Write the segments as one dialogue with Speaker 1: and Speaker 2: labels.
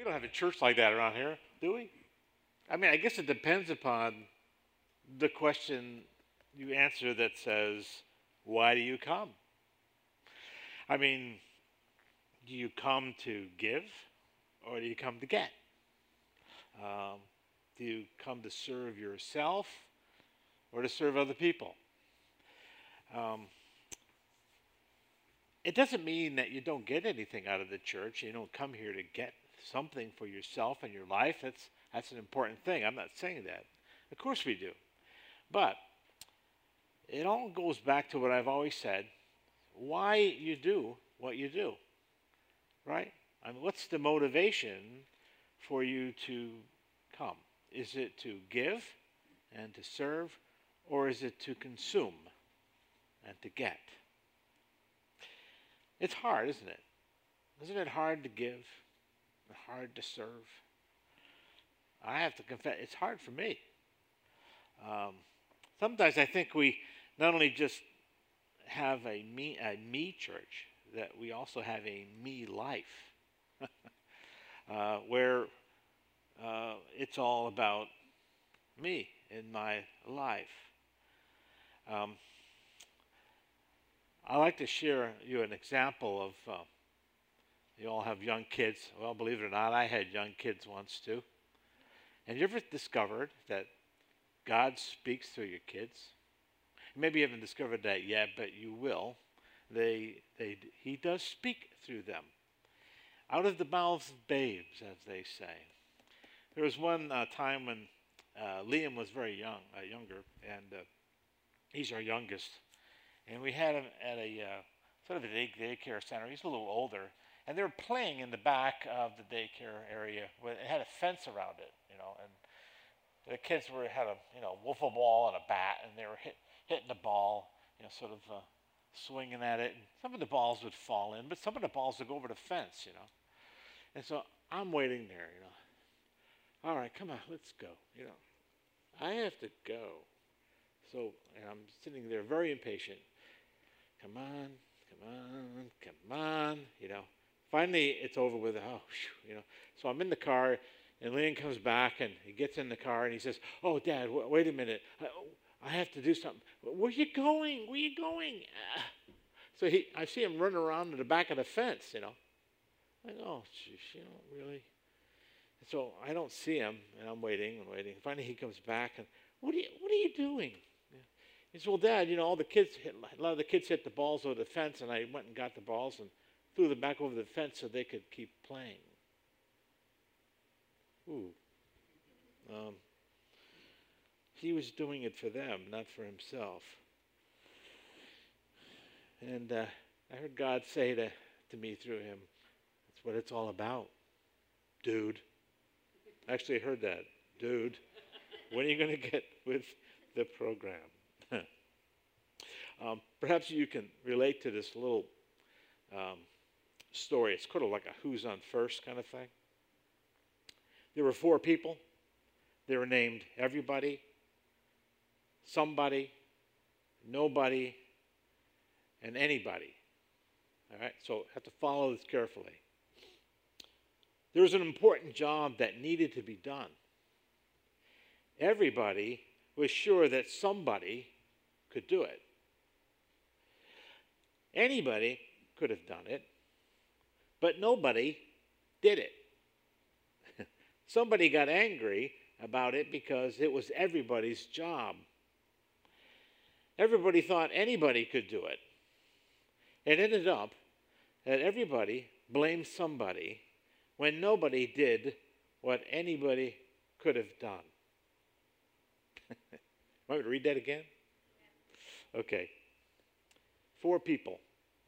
Speaker 1: We don't have a church like that around here, do we? I mean, I guess it depends upon the question you answer that says, Why do you come? I mean, do you come to give or do you come to get? Um, do you come to serve yourself or to serve other people? Um, it doesn't mean that you don't get anything out of the church. You don't come here to get something for yourself and your life. That's, that's an important thing. I'm not saying that. Of course we do. But it all goes back to what I've always said why you do what you do, right? I mean, what's the motivation for you to come? Is it to give and to serve, or is it to consume and to get? It's hard, isn't it? Isn't it hard to give? Hard to serve? I have to confess, it's hard for me. Um, sometimes I think we not only just have a me, a me church, that we also have a me life, uh, where uh, it's all about me in my life. Um, I like to share you an example of. Uh, you all have young kids. Well, believe it or not, I had young kids once too. And you ever discovered that God speaks through your kids? Maybe you haven't discovered that yet, but you will. They, they, he does speak through them. Out of the mouths of babes, as they say. There was one uh, time when uh, Liam was very young, uh, younger, and uh, he's our youngest. And we had him at a uh, sort of a day, daycare center. He's a little older, and they were playing in the back of the daycare area. It had a fence around it, you know, and the kids were had a you know wiffle ball and a bat, and they were hit, hitting the ball, you know, sort of uh, swinging at it. And some of the balls would fall in, but some of the balls would go over the fence, you know. And so I'm waiting there, you know. All right, come on, let's go. You know, I have to go. So I'm sitting there very impatient. Come on, come on, come on, you know. Finally, it's over with. Oh, you know. So I'm in the car, and Liam comes back, and he gets in the car, and he says, "Oh, Dad, w- wait a minute. I, I, have to do something. Where you going? Where you going?" Uh, so he, I see him running around to the back of the fence, you know. like, "Oh, geez, you know, really." And so I don't see him, and I'm waiting and waiting. Finally, he comes back, and what are you, what are you doing? He says, "Well, Dad, you know, all the kids, hit, a lot of the kids hit the balls over the fence, and I went and got the balls and." Threw them back over the fence so they could keep playing. Ooh. Um, he was doing it for them, not for himself. And uh, I heard God say to, to me through him, that's what it's all about, dude. Actually, I heard that, dude. when are you going to get with the program? um, perhaps you can relate to this little um, story. It's kind of like a who's on first kind of thing. There were four people. They were named everybody, somebody, nobody, and anybody. All right, so have to follow this carefully. There was an important job that needed to be done. Everybody was sure that somebody could do it. Anybody could have done it, but nobody did it. Somebody got angry about it because it was everybody's job. Everybody thought anybody could do it. It ended up that everybody blamed somebody when nobody did what anybody could have done. Want me to read that again? Okay. Four people.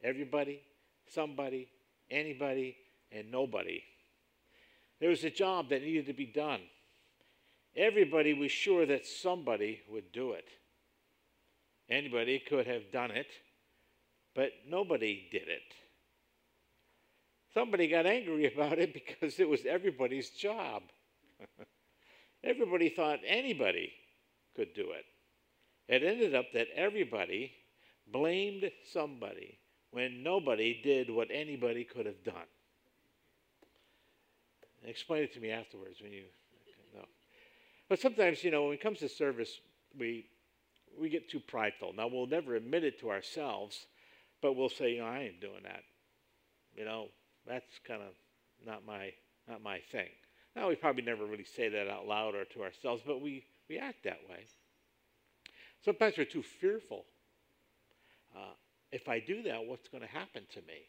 Speaker 1: Everybody, somebody, anybody, and nobody. There was a job that needed to be done. Everybody was sure that somebody would do it. Anybody could have done it, but nobody did it. Somebody got angry about it because it was everybody's job. everybody thought anybody could do it. It ended up that everybody blamed somebody when nobody did what anybody could have done. Explain it to me afterwards when you know. But sometimes, you know, when it comes to service, we we get too prideful. Now we'll never admit it to ourselves, but we'll say, you know, I ain't doing that. You know, that's kind of not my not my thing. Now we probably never really say that out loud or to ourselves, but we, we act that way. Sometimes we're too fearful. Uh, if I do that, what's going to happen to me?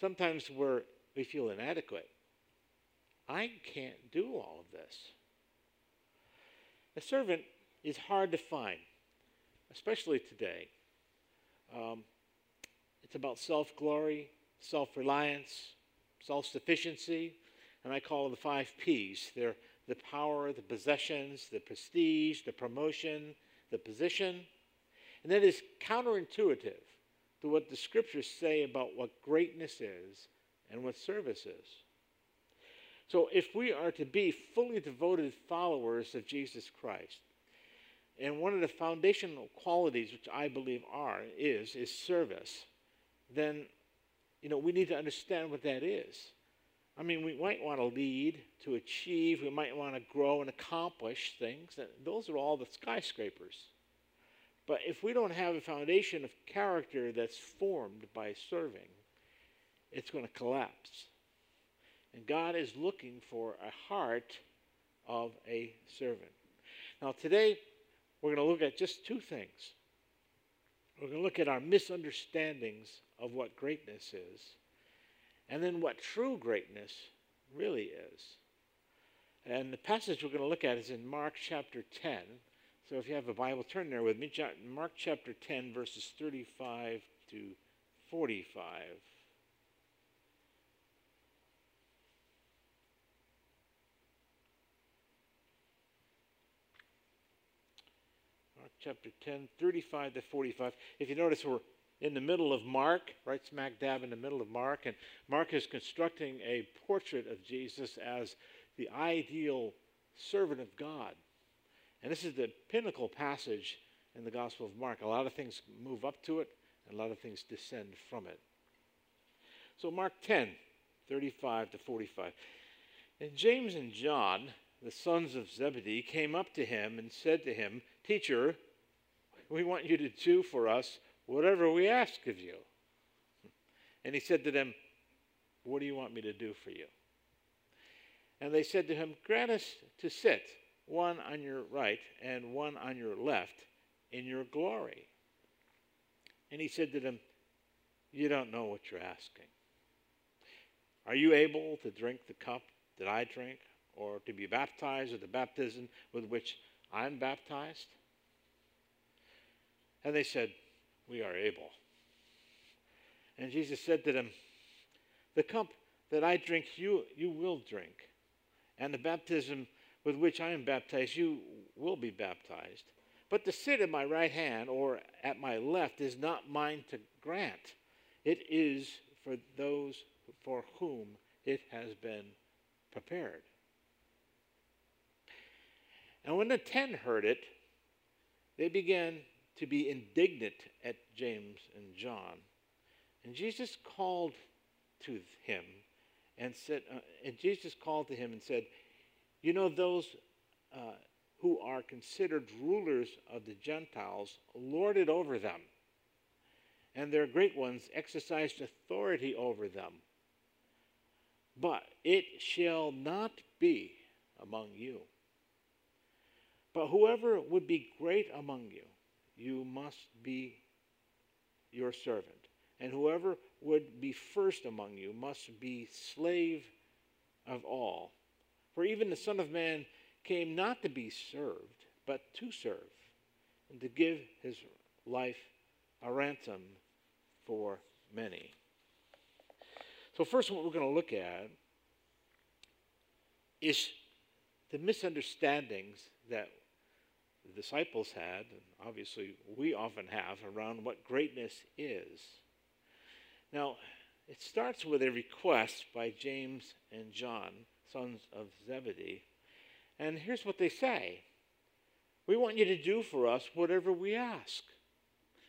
Speaker 1: Sometimes we're, we feel inadequate. I can't do all of this. A servant is hard to find, especially today. Um, it's about self glory, self reliance, self sufficiency, and I call the five P's. They're the power, the possessions, the prestige, the promotion, the position. And that is counterintuitive to what the scriptures say about what greatness is and what service is. So, if we are to be fully devoted followers of Jesus Christ, and one of the foundational qualities which I believe are is is service, then you know we need to understand what that is. I mean, we might want to lead, to achieve, we might want to grow and accomplish things. Those are all the skyscrapers. But if we don't have a foundation of character that's formed by serving, it's going to collapse. And God is looking for a heart of a servant. Now, today, we're going to look at just two things. We're going to look at our misunderstandings of what greatness is and then what true greatness really is. And the passage we're going to look at is in Mark chapter 10. So if you have a Bible, turn there with me. Mark chapter 10, verses 35 to 45. Mark chapter 10, 35 to 45. If you notice, we're in the middle of Mark, right smack dab in the middle of Mark. And Mark is constructing a portrait of Jesus as the ideal servant of God. And this is the pinnacle passage in the Gospel of Mark. A lot of things move up to it, and a lot of things descend from it. So, Mark 10, 35 to 45. And James and John, the sons of Zebedee, came up to him and said to him, Teacher, we want you to do for us whatever we ask of you. And he said to them, What do you want me to do for you? And they said to him, Grant us to sit, one on your right and one on your left, in your glory. And he said to them, You don't know what you're asking. Are you able to drink the cup that I drink, or to be baptized with the baptism with which I'm baptized? And they said, we are able. And Jesus said to them, The cup that I drink, you, you will drink. And the baptism with which I am baptized, you will be baptized. But to sit at my right hand or at my left is not mine to grant. It is for those for whom it has been prepared. And when the ten heard it, they began to be indignant at James and John. And Jesus called to him and said, uh, and Jesus called to him and said, You know, those uh, who are considered rulers of the Gentiles lord it over them, and their great ones exercised authority over them. But it shall not be among you. But whoever would be great among you, you must be your servant. And whoever would be first among you must be slave of all. For even the Son of Man came not to be served, but to serve, and to give his life a ransom for many. So, first, what we're going to look at is the misunderstandings that the disciples had, and obviously we often have, around what greatness is. Now, it starts with a request by James and John, sons of Zebedee. And here's what they say We want you to do for us whatever we ask.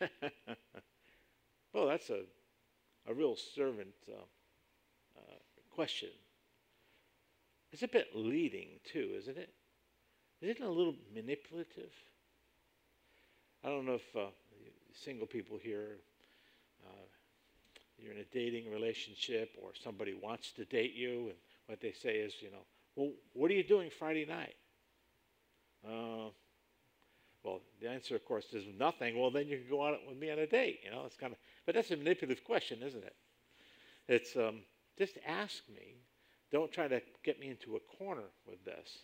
Speaker 1: well, that's a, a real servant uh, uh, question. It's a bit leading, too, isn't it? Isn't it a little manipulative? I don't know if uh, single people here, uh, you're in a dating relationship or somebody wants to date you, and what they say is, you know, well, what are you doing Friday night? Uh, well, the answer, of course, is nothing. Well, then you can go out with me on a date. You know, it's kind of, but that's a manipulative question, isn't it? It's um, just ask me. Don't try to get me into a corner with this.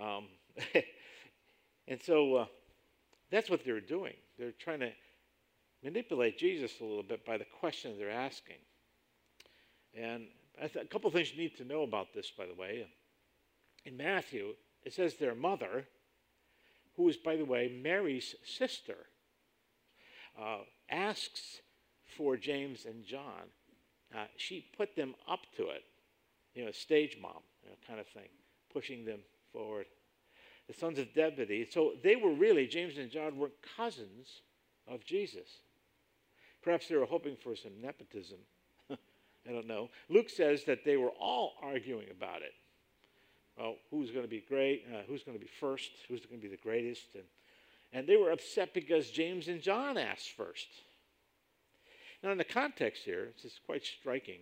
Speaker 1: Um, and so uh, that's what they're doing. They're trying to manipulate Jesus a little bit by the questions they're asking. And a couple things you need to know about this, by the way. In Matthew, it says their mother who is, by the way, Mary's sister, uh, asks for James and John. Uh, she put them up to it, you know, a stage mom, you know, kind of thing, pushing them forward. The sons of Zebedee. So they were really, James and John were cousins of Jesus. Perhaps they were hoping for some nepotism. I don't know. Luke says that they were all arguing about it well, who's going to be great, uh, who's going to be first, who's going to be the greatest. And, and they were upset because James and John asked first. Now, in the context here, this is quite striking.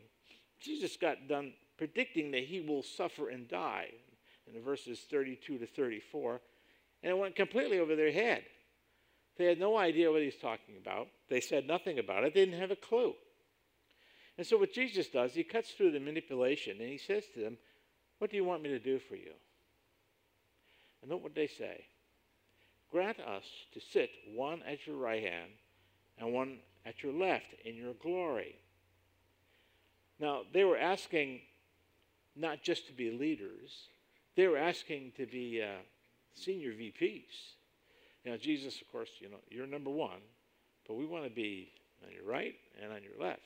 Speaker 1: Jesus got done predicting that he will suffer and die in the verses 32 to 34, and it went completely over their head. They had no idea what he's talking about. They said nothing about it. They didn't have a clue. And so, what Jesus does, he cuts through the manipulation and he says to them, what do you want me to do for you? And note what they say Grant us to sit one at your right hand and one at your left in your glory. Now, they were asking not just to be leaders, they were asking to be uh, senior VPs. Now, Jesus, of course, you know, you're number one, but we want to be on your right and on your left.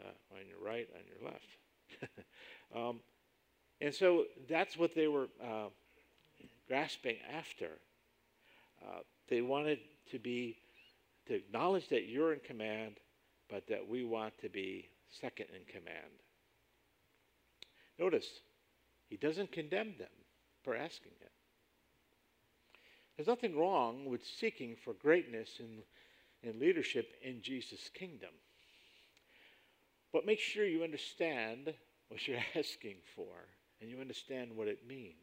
Speaker 1: Uh, on your right, on your left. um, and so that's what they were uh, grasping after. Uh, they wanted to be, to acknowledge that you're in command, but that we want to be second in command. Notice, he doesn't condemn them for asking it. There's nothing wrong with seeking for greatness in, in leadership in Jesus' kingdom. But make sure you understand what you're asking for and you understand what it means.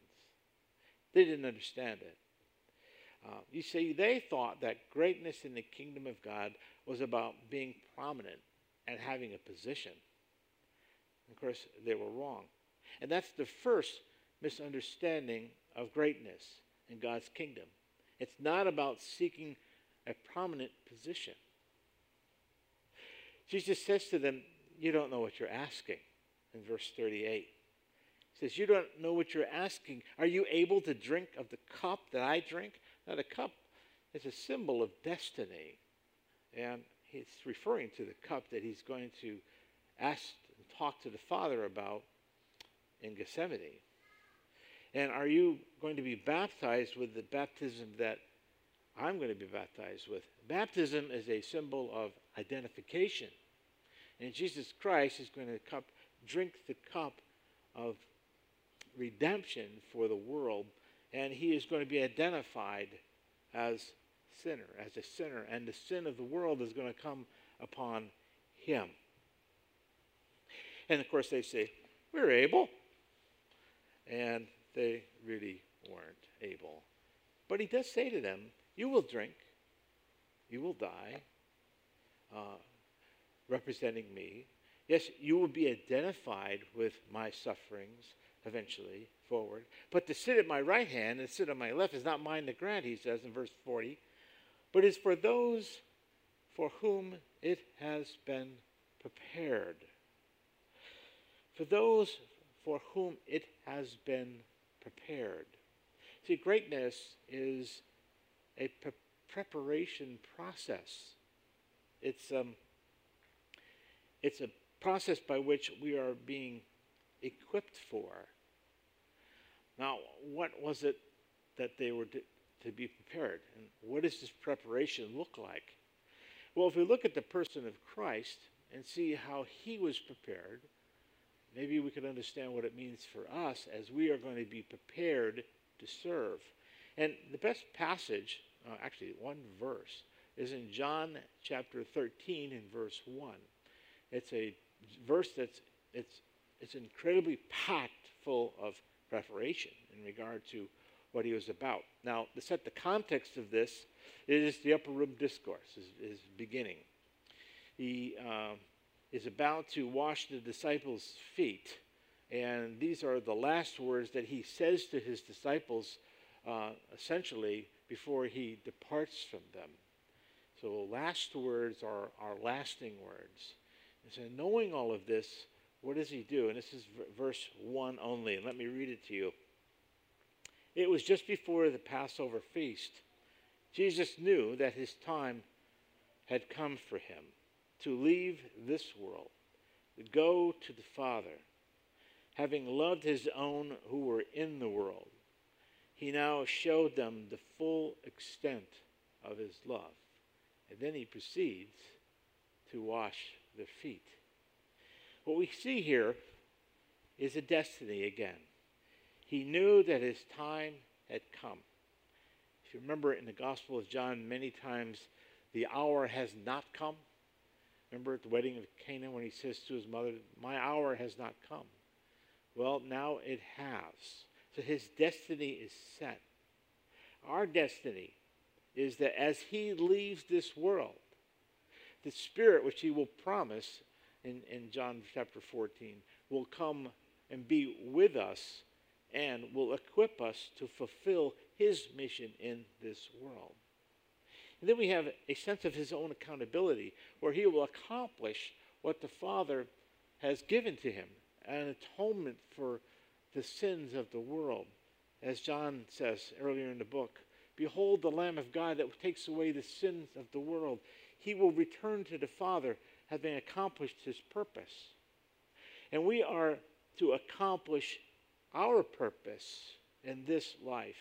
Speaker 1: They didn't understand it. Uh, you see, they thought that greatness in the kingdom of God was about being prominent and having a position. Of course, they were wrong. And that's the first misunderstanding of greatness in God's kingdom. It's not about seeking a prominent position. Jesus says to them, You don't know what you're asking, in verse 38 he says, You don't know what you're asking. Are you able to drink of the cup that I drink? Now, the cup is a symbol of destiny. And he's referring to the cup that he's going to ask and talk to the Father about in Gethsemane. And are you going to be baptized with the baptism that I'm going to be baptized with? Baptism is a symbol of identification. And Jesus Christ is going to cup, drink the cup of redemption for the world, and he is going to be identified as sinner, as a sinner, and the sin of the world is going to come upon him. And of course, they say, We're able. And they really weren't able. But he does say to them, You will drink, you will die, uh, representing me. Yes, you will be identified with my sufferings eventually forward. But to sit at my right hand and sit on my left is not mine to grant, he says in verse 40, but is for those for whom it has been prepared. For those for whom it has been prepared. See, greatness is a pre- preparation process. It's, um, it's a process by which we are being equipped for. Now, what was it that they were to, to be prepared? And what does this preparation look like? Well, if we look at the person of Christ and see how he was prepared, maybe we can understand what it means for us as we are going to be prepared to serve. And the best passage, uh, actually, one verse, is in John chapter 13 and verse 1. It's a verse that's it's, it's incredibly packed full of preparation in regard to what he was about. Now, to set the context of this, it is the upper room discourse, is, beginning. He uh, is about to wash the disciples' feet, and these are the last words that he says to his disciples, uh, essentially, before he departs from them. So, last words are, are lasting words. And so, knowing all of this, what does he do? And this is verse 1 only, and let me read it to you. It was just before the Passover feast. Jesus knew that his time had come for him to leave this world, to go to the Father. Having loved his own who were in the world, he now showed them the full extent of his love. And then he proceeds to wash their feet. What we see here is a destiny again. He knew that his time had come. If you remember in the Gospel of John, many times the hour has not come. Remember at the wedding of Cana when he says to his mother, My hour has not come. Well, now it has. So his destiny is set. Our destiny is that as he leaves this world, the Spirit which he will promise in, in John chapter 14 will come and be with us and will equip us to fulfill his mission in this world. And then we have a sense of his own accountability, where he will accomplish what the Father has given to him an atonement for the sins of the world. As John says earlier in the book, Behold the Lamb of God that takes away the sins of the world. He will return to the Father having accomplished his purpose. And we are to accomplish our purpose in this life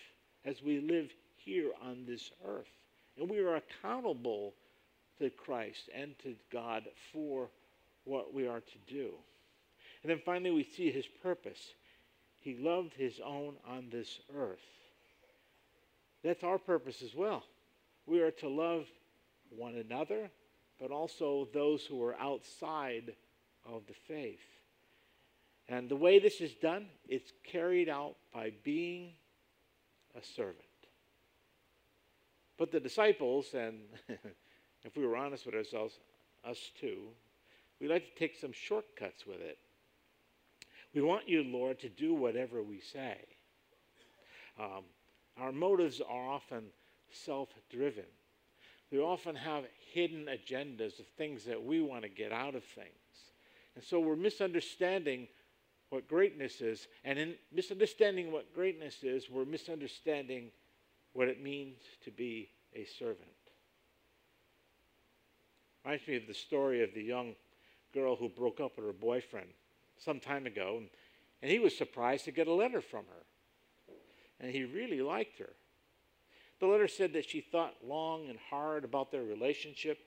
Speaker 1: as we live here on this earth. And we are accountable to Christ and to God for what we are to do. And then finally, we see his purpose. He loved his own on this earth. That's our purpose as well. We are to love one another, but also those who are outside of the faith. And the way this is done, it's carried out by being a servant. But the disciples, and if we were honest with ourselves, us too, we like to take some shortcuts with it. We want you, Lord, to do whatever we say. Um, our motives are often self driven. We often have hidden agendas of things that we want to get out of things. And so we're misunderstanding what greatness is. And in misunderstanding what greatness is, we're misunderstanding what it means to be a servant. Reminds me of the story of the young girl who broke up with her boyfriend some time ago, and, and he was surprised to get a letter from her. And he really liked her. The letter said that she thought long and hard about their relationship,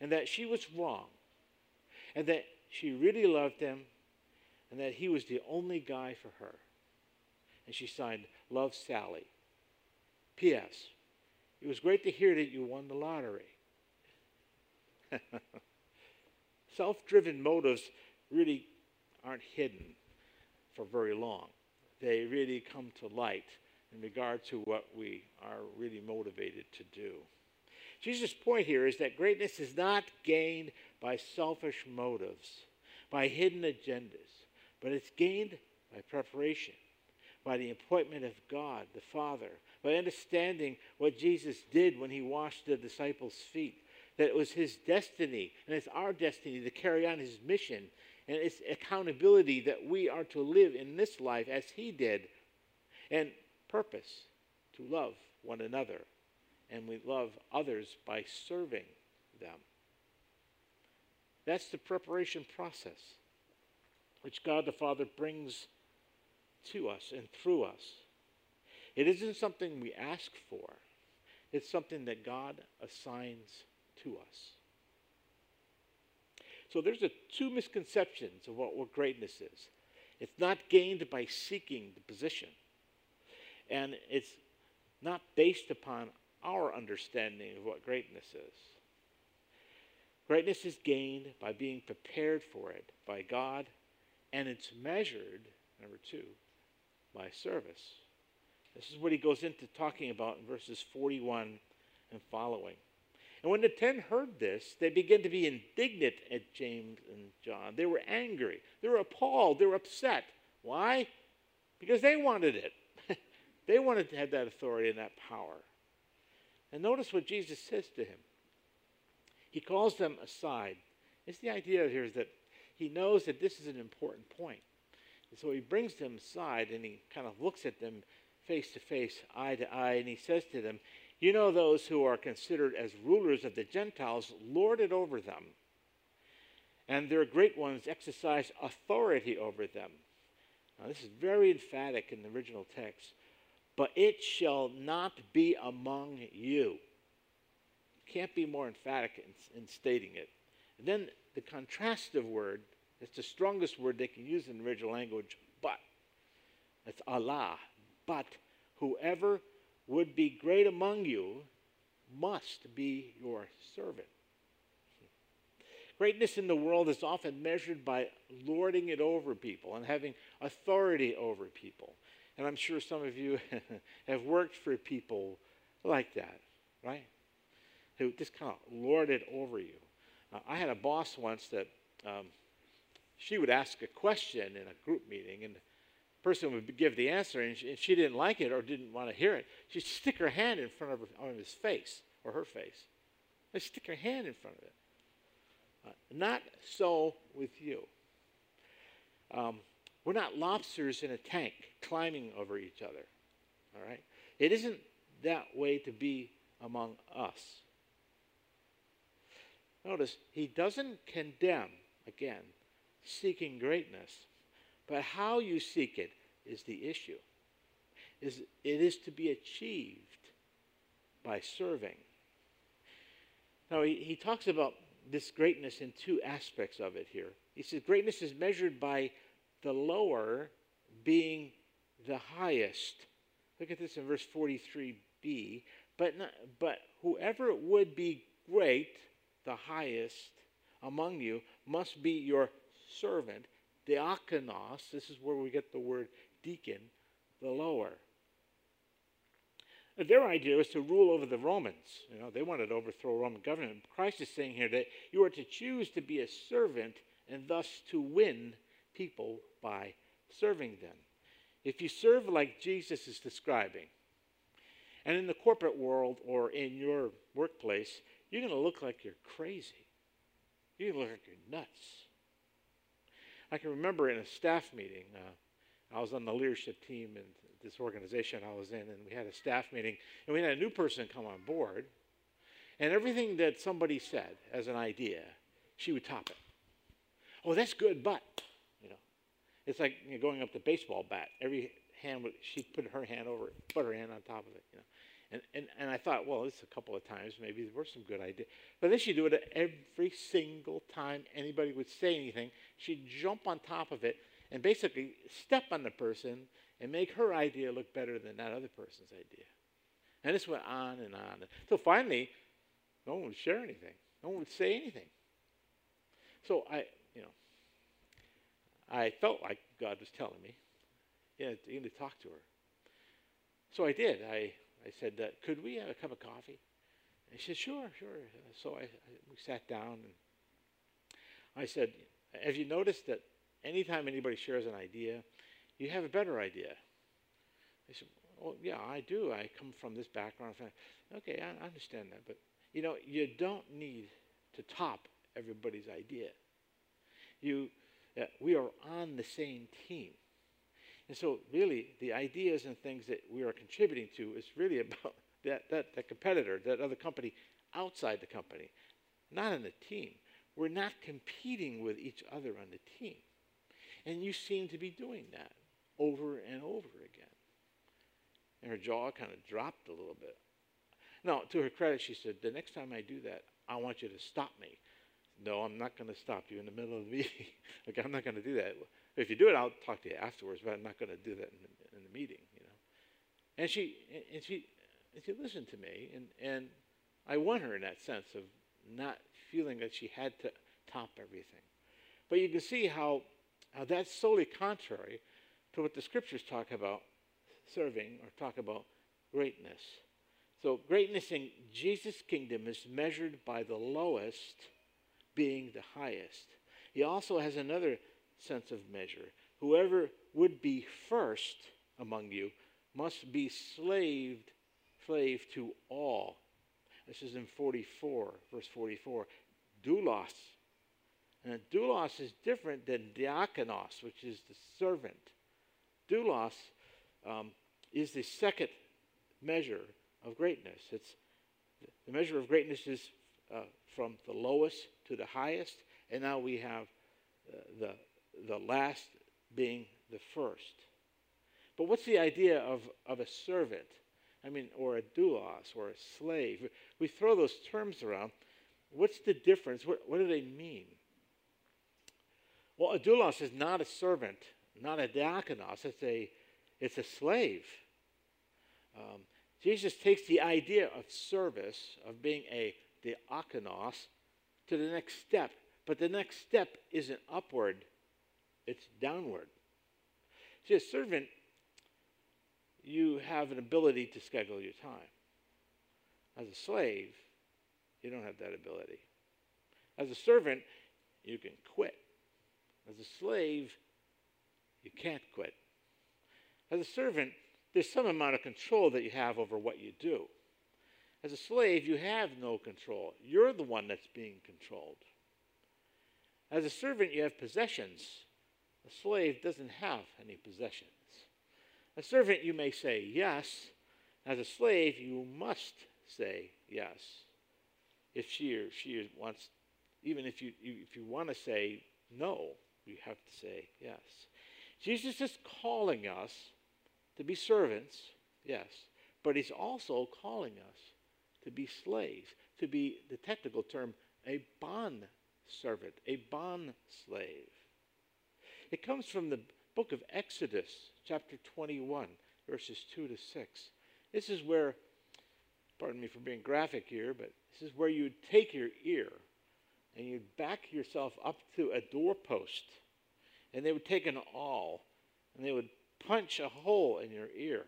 Speaker 1: and that she was wrong, and that she really loved him and that he was the only guy for her. And she signed, Love Sally. P.S. It was great to hear that you won the lottery. Self driven motives really aren't hidden for very long. They really come to light in regard to what we are really motivated to do. Jesus' point here is that greatness is not gained by selfish motives, by hidden agendas but it's gained by preparation, by the appointment of God, the Father, by understanding what Jesus did when he washed the disciples' feet, that it was his destiny, and it's our destiny to carry on his mission, and it's accountability that we are to live in this life as he did, and purpose to love one another, and we love others by serving them. That's the preparation process which God the Father brings to us and through us. It isn't something we ask for, it's something that God assigns to us. So there's a, two misconceptions of what, what greatness is. It's not gained by seeking the position. And it's not based upon our understanding of what greatness is. Greatness is gained by being prepared for it by God, and it's measured, number two, by service. This is what he goes into talking about in verses 41 and following. And when the ten heard this, they began to be indignant at James and John. They were angry. They were appalled. They were upset. Why? Because they wanted it. They wanted to have that authority and that power. And notice what Jesus says to him. He calls them aside. It's the idea here is that he knows that this is an important point. And so he brings them aside and he kind of looks at them face to face, eye to eye, and he says to them, You know, those who are considered as rulers of the Gentiles lord it over them, and their great ones exercise authority over them. Now, this is very emphatic in the original text. But it shall not be among you. Can't be more emphatic in, in stating it. And then the contrastive word, it's the strongest word they can use in the original language, but. That's alla. But whoever would be great among you must be your servant. Greatness in the world is often measured by lording it over people and having authority over people. And I'm sure some of you have worked for people like that, right? Who just kind of lorded over you. Uh, I had a boss once that um, she would ask a question in a group meeting, and the person would give the answer, and she, if she didn't like it or didn't want to hear it, she'd stick her hand in front of, her, his face or her face. And stick her hand in front of it. Uh, not so with you. Um, we're not lobsters in a tank climbing over each other. All right? It isn't that way to be among us. Notice, he doesn't condemn, again, seeking greatness, but how you seek it is the issue. Is it is to be achieved by serving. Now, he, he talks about this greatness in two aspects of it here. He says greatness is measured by the lower being the highest. Look at this in verse 43b. But, not, but whoever would be great, the highest among you, must be your servant. Diakonos, this is where we get the word deacon, the lower. Their idea was to rule over the Romans. You know, they wanted to overthrow Roman government. Christ is saying here that you are to choose to be a servant and thus to win people by serving them. If you serve like Jesus is describing, and in the corporate world or in your workplace, you're going to look like you're crazy. You're going to look like you're nuts. I can remember in a staff meeting, uh, I was on the leadership team in this organization I was in, and we had a staff meeting, and we had a new person come on board, and everything that somebody said as an idea, she would top it. Oh, that's good, but it's like you know, going up the baseball bat. Every hand, she put her hand over put her hand on top of it, you know. And, and, and I thought, well, this a couple of times, maybe there were some good ideas. But then she'd do it every single time anybody would say anything. She'd jump on top of it and basically step on the person and make her idea look better than that other person's idea. And this went on and on. So finally, no one would share anything. No one would say anything. So I, I felt like God was telling me, yeah, you need to talk to her. So I did. I, I said, uh, could we have a cup of coffee? And she said, sure, sure. So I, I, we sat down and I said, have you noticed that anytime anybody shares an idea, you have a better idea? They said, well, yeah, I do. I come from this background. Okay, I understand that. But, you know, you don't need to top everybody's idea. You that we are on the same team. And so, really, the ideas and things that we are contributing to is really about that, that, that competitor, that other company outside the company, not in the team. We're not competing with each other on the team. And you seem to be doing that over and over again. And her jaw kind of dropped a little bit. Now, to her credit, she said, The next time I do that, I want you to stop me. No, I'm not going to stop you in the middle of the meeting. okay, I'm not going to do that. If you do it, I'll talk to you afterwards, but I'm not going to do that in the, in the meeting, you know. And she and she and she listened to me, and and I won her in that sense of not feeling that she had to top everything. But you can see how how that's solely contrary to what the scriptures talk about serving or talk about greatness. So greatness in Jesus' kingdom is measured by the lowest being the highest. He also has another sense of measure. Whoever would be first among you must be slaved, slave to all. This is in 44, verse 44. Doulos. And doulos is different than diakonos, which is the servant. Doulos um, is the second measure of greatness. It's the measure of greatness is uh, from the lowest to the highest, and now we have uh, the the last being the first. But what's the idea of, of a servant? I mean, or a doulos, or a slave. We throw those terms around. What's the difference? What, what do they mean? Well, a doulos is not a servant, not a diakonos. It's a, it's a slave. Um, Jesus takes the idea of service, of being a diakonos, to the next step. But the next step isn't upward, it's downward. See, a servant, you have an ability to schedule your time. As a slave, you don't have that ability. As a servant, you can quit. As a slave, you can't quit. As a servant, there's some amount of control that you have over what you do. As a slave, you have no control. You're the one that's being controlled. As a servant, you have possessions. A slave doesn't have any possessions. A servant, you may say yes. As a slave, you must say yes. If she or she wants, even if you, if you want to say no, you have to say yes. Jesus is calling us to be servants, yes, but he's also calling us to be slaves, to be, the technical term, a bond servant, a bond slave. It comes from the book of Exodus, chapter 21, verses 2 to 6. This is where, pardon me for being graphic here, but this is where you'd take your ear and you'd back yourself up to a doorpost, and they would take an awl and they would punch a hole in your ear.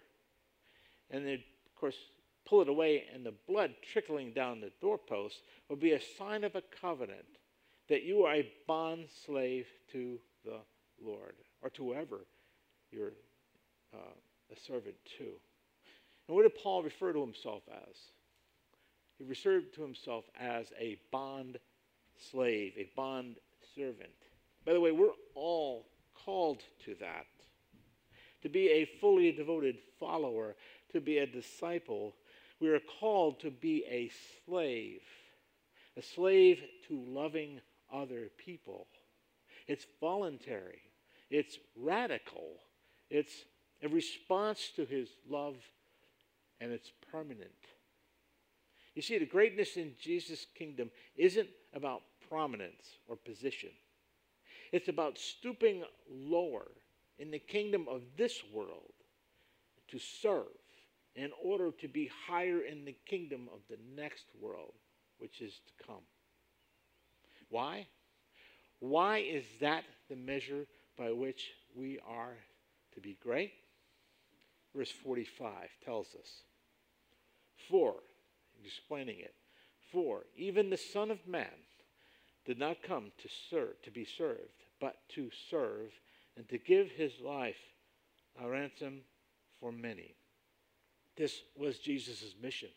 Speaker 1: And they'd, of course, pull it away, and the blood trickling down the doorpost would be a sign of a covenant that you are a bond slave to the Lord, or to whoever you're uh, a servant to. And what did Paul refer to himself as? He referred to himself as a bond slave, a bond servant. By the way, we're all called to that. To be a fully devoted follower, to be a disciple, we are called to be a slave, a slave to loving other people. It's voluntary. It's radical. It's a response to his love, and it's permanent. You see, the greatness in Jesus' kingdom isn't about prominence or position, it's about stooping lower in the kingdom of this world to serve in order to be higher in the kingdom of the next world, which is to come. Why? Why is that the measure by which we are to be great? Verse 45 tells us. For, explaining it, for even the Son of Man did not come to serve, to be served, but to serve and to give his life a ransom for many. This was Jesus' mission.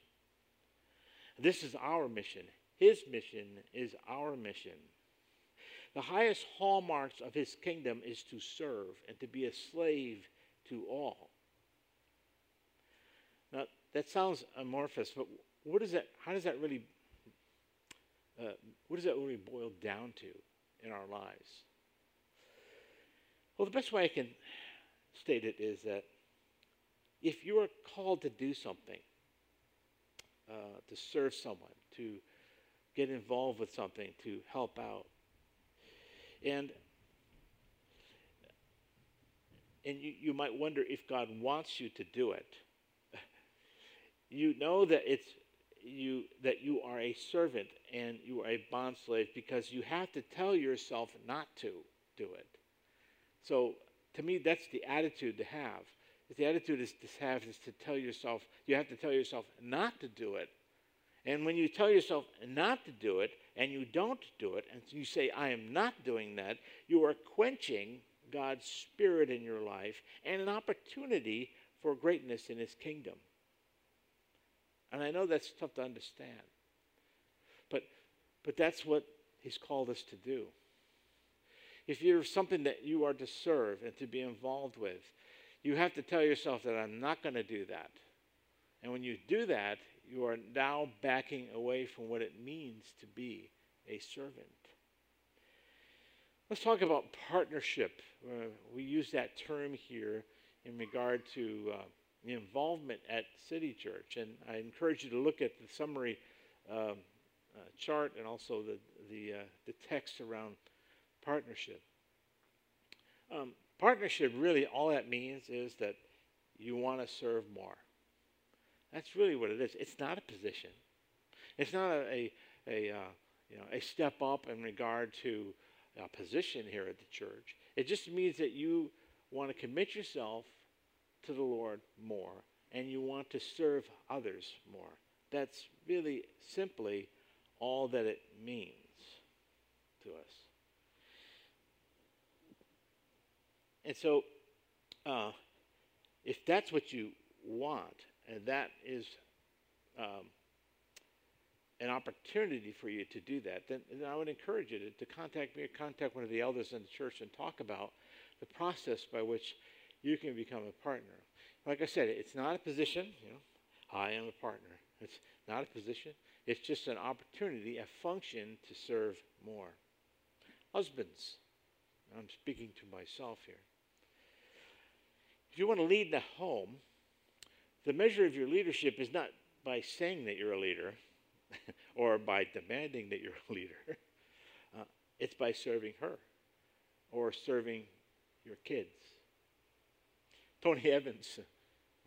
Speaker 1: This is our mission. His mission is our mission. The highest hallmarks of his kingdom is to serve and to be a slave to all. Now, that sounds amorphous, but what is that, how does that really, uh, what does that really boil down to in our lives? Well, the best way I can state it is that if you are called to do something, uh, to serve someone, to get involved with something, to help out. And and you, you might wonder if God wants you to do it. You know that it's you that you are a servant and you are a bond slave because you have to tell yourself not to do it. So to me, that's the attitude to have. The attitude is to have is to tell yourself, you have to tell yourself not to do it. And when you tell yourself not to do it and you don't do it, and you say, I am not doing that, you are quenching God's Spirit in your life and an opportunity for greatness in His kingdom. And I know that's tough to understand. But, but that's what He's called us to do. If you're something that you are to serve and to be involved with, you have to tell yourself that I'm not going to do that. And when you do that, you are now backing away from what it means to be a servant. Let's talk about partnership. Uh, we use that term here in regard to uh, the involvement at City Church. And I encourage you to look at the summary um, uh, chart and also the, the, uh, the text around partnership. Um, partnership really, all that means is that you want to serve more. That's really what it is. It's not a position. It's not a, a, a uh, you know, a step up in regard to a position here at the church. It just means that you want to commit yourself to the Lord more and you want to serve others more. That's really simply all that it means to us. And so, uh, if that's what you want, and that is um, an opportunity for you to do that, then, then I would encourage you to, to, contact me or contact one of the elders in the church and talk about the process by which you can become a partner. Like I said, it's not a position, you know, I am a partner. It's not a position. It's just an opportunity, a function to serve more. Husbands, I'm speaking to myself here. If you want to lead the home, the measure of your leadership is not by saying that you're a leader or by demanding that you're a leader. Uh, it's by serving her or serving your kids. Tony Evans, one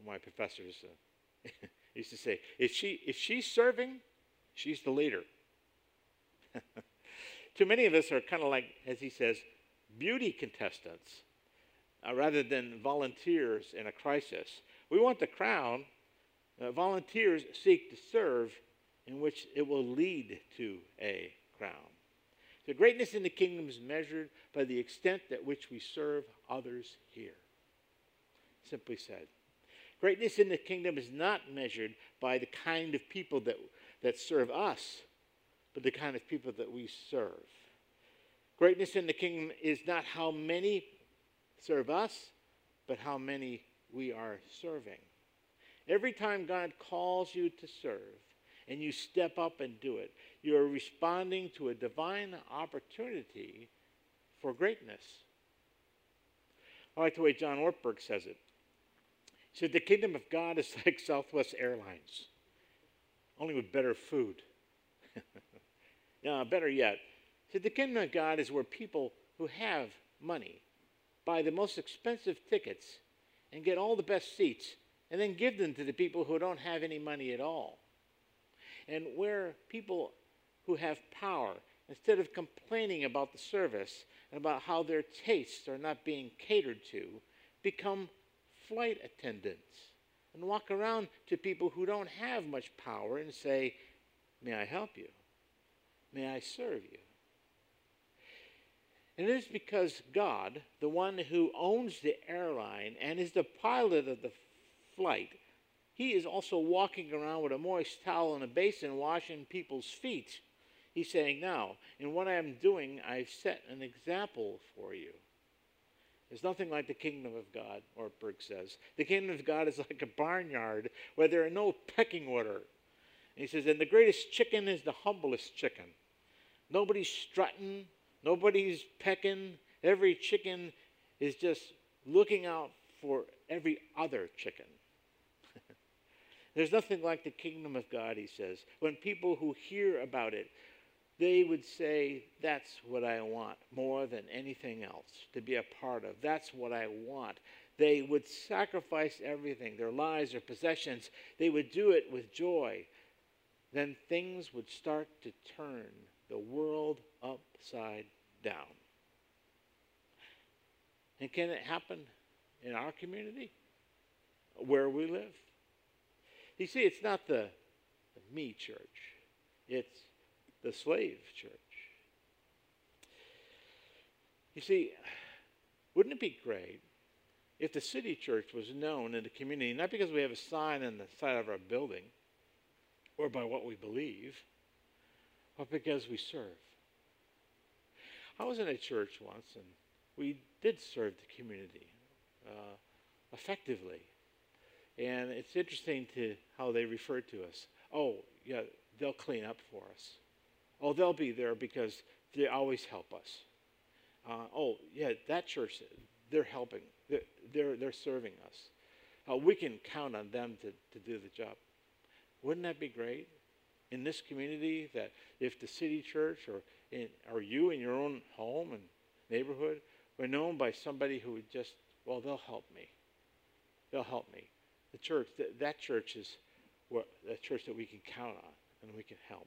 Speaker 1: of my professors, uh, used to say, if, she, if she's serving, she's the leader. Too many of us are kind of like, as he says, beauty contestants uh, rather than volunteers in a crisis. We want the crown. Uh, volunteers seek to serve, in which it will lead to a crown. The greatness in the kingdom is measured by the extent at which we serve others here. Simply said. Greatness in the kingdom is not measured by the kind of people that, that serve us, but the kind of people that we serve. Greatness in the kingdom is not how many serve us, but how many we are serving. Every time God calls you to serve and you step up and do it, you are responding to a divine opportunity for greatness. I like the way John Ortberg says it. He said, The kingdom of God is like Southwest Airlines, only with better food. no, better yet. He said, The kingdom of God is where people who have money buy the most expensive tickets and get all the best seats and then give them to the people who don't have any money at all. And where people who have power, instead of complaining about the service and about how their tastes are not being catered to, become flight attendants and walk around to people who don't have much power and say, May I help you? May I serve you? And it is because God, the one who owns the airline and is the pilot of the flight, he is also walking around with a moist towel and a basin washing people's feet. He's saying, Now, in what I am doing, I've set an example for you. There's nothing like the kingdom of God, Ortberg says. The kingdom of God is like a barnyard where there are no pecking order. And he says, And the greatest chicken is the humblest chicken. Nobody's strutting, Nobody's pecking. Every chicken is just looking out for every other chicken. There's nothing like the kingdom of God, he says. When people who hear about it they would say, That's what I want more than anything else to be a part of. That's what I want. They would sacrifice everything their lives, their possessions. They would do it with joy. Then things would start to turn the world upside down. And can it happen in our community where we live? You see, it's not the, the me church, it's the slave church. You see, wouldn't it be great if the city church was known in the community, not because we have a sign on the side of our building or by what we believe, but because we serve? I was in a church once, and we did serve the community uh, effectively. And it's interesting to how they refer to us. Oh, yeah, they'll clean up for us. Oh, they'll be there because they always help us. Uh, oh, yeah, that church, they're helping. They're, they're, they're serving us. Uh, we can count on them to, to do the job. Wouldn't that be great? In this community, that if the city church or, in, or you in your own home and neighborhood were known by somebody who would just, well, they'll help me. They'll help me. The church, th- that church is what, a church that we can count on and we can help.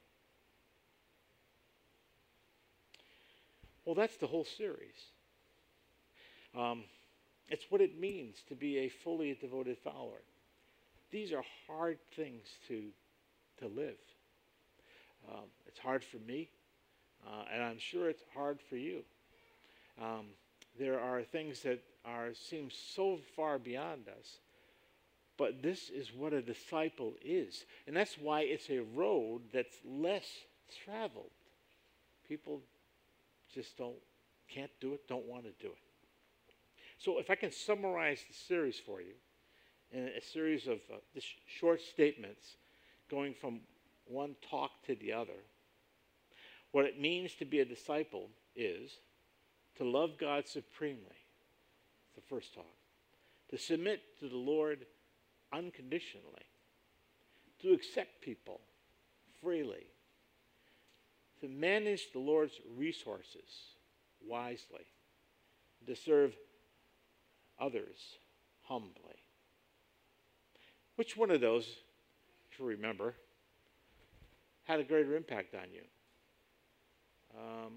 Speaker 1: Well, that's the whole series. Um, it's what it means to be a fully devoted follower. These are hard things to, to live. Um, it's hard for me, uh, and I'm sure it's hard for you. Um, there are things that are seem so far beyond us, but this is what a disciple is, and that's why it's a road that's less traveled. People just don't, can't do it, don't want to do it. So, if I can summarize the series for you in a series of uh, short statements going from one talk to the other, what it means to be a disciple is to love God supremely, the first talk, to submit to the Lord unconditionally, to accept people freely, to manage the Lord's resources wisely, to serve others humbly. Which one of those, if you remember, had a greater impact on you? Um,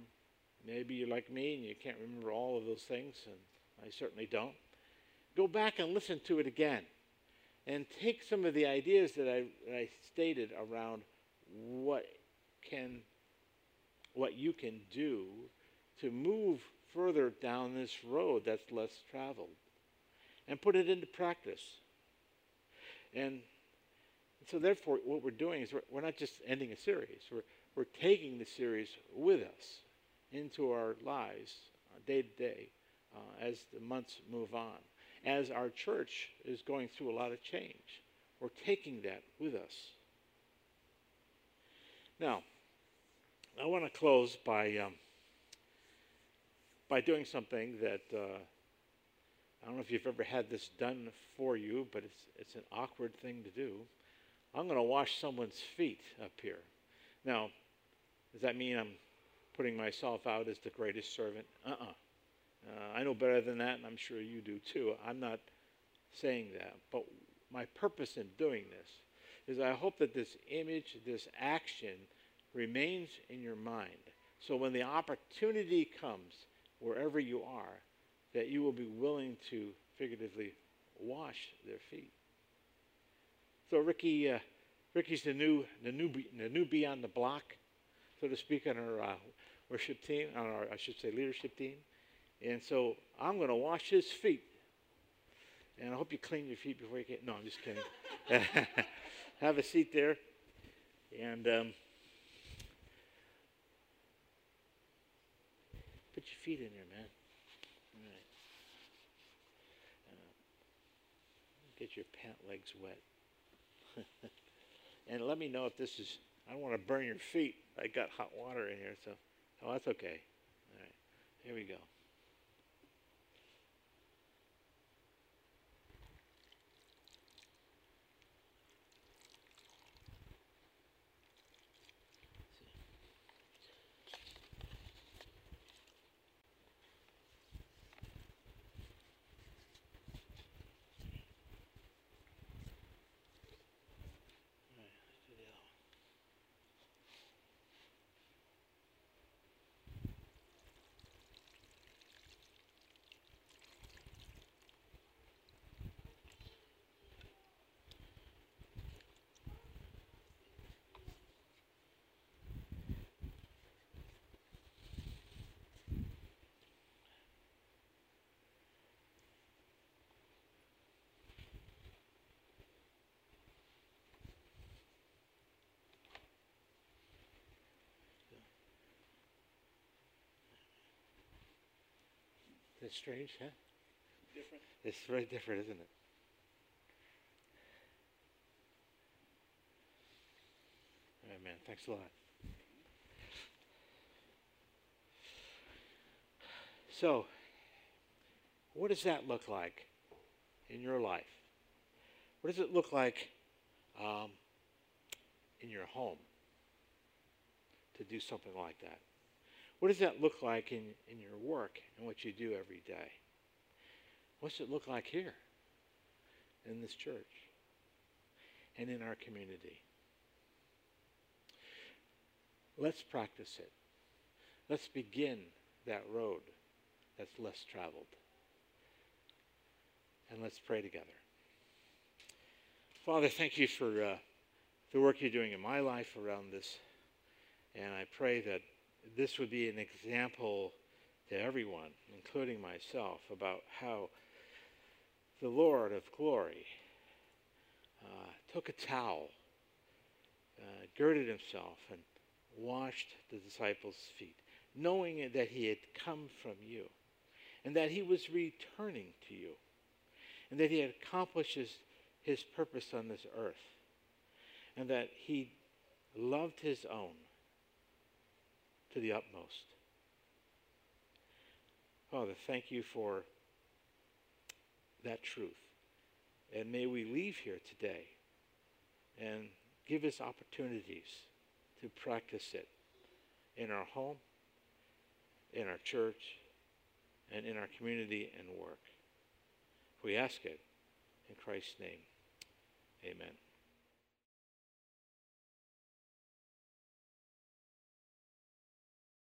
Speaker 1: maybe you're like me and you can't remember all of those things, and I certainly don't. Go back and listen to it again and take some of the ideas that I, that I stated around what can what you can do to move further down this road that's less traveled and put it into practice. And so, therefore, what we're doing is we're, we're not just ending a series, we're, we're taking the series with us into our lives uh, day to day uh, as the months move on. As our church is going through a lot of change, we're taking that with us. Now, I want to close by um, by doing something that uh, I don't know if you've ever had this done for you, but it's it's an awkward thing to do. I'm going to wash someone's feet up here. Now, does that mean I'm putting myself out as the greatest servant? Uh-uh. Uh, I know better than that, and I'm sure you do too. I'm not saying that, but my purpose in doing this is I hope that this image, this action remains in your mind. So when the opportunity comes, wherever you are, that you will be willing to figuratively wash their feet. So Ricky, uh, Ricky's the new, the new, the newbie on the block, so to speak, on our uh, worship team, on our, I should say, leadership team. And so I'm going to wash his feet. And I hope you clean your feet before you get. No, I'm just kidding. Have a seat there. And um, Put your feet in there, man. All right. Uh, get your pant legs wet. and let me know if this is, I don't want to burn your feet. I got hot water in here, so, oh, that's okay. All right. Here we go. That's strange, huh?
Speaker 2: Different.
Speaker 1: It's very different, isn't it? Amen. Thanks a lot. So, what does that look like in your life? What does it look like um, in your home to do something like that? What does that look like in, in your work and what you do every day? What's it look like here in this church and in our community? Let's practice it. Let's begin that road that's less traveled. And let's pray together. Father, thank you for uh, the work you're doing in my life around this. And I pray that this would be an example to everyone, including myself, about how the Lord of glory uh, took a towel, uh, girded himself, and washed the disciples' feet, knowing that he had come from you, and that he was returning to you, and that he had accomplished his, his purpose on this earth, and that he loved his own to the utmost. Father, thank you for that truth. And may we leave here today and give us opportunities to practice it in our home, in our church, and in our community and work. We ask it in Christ's name. Amen.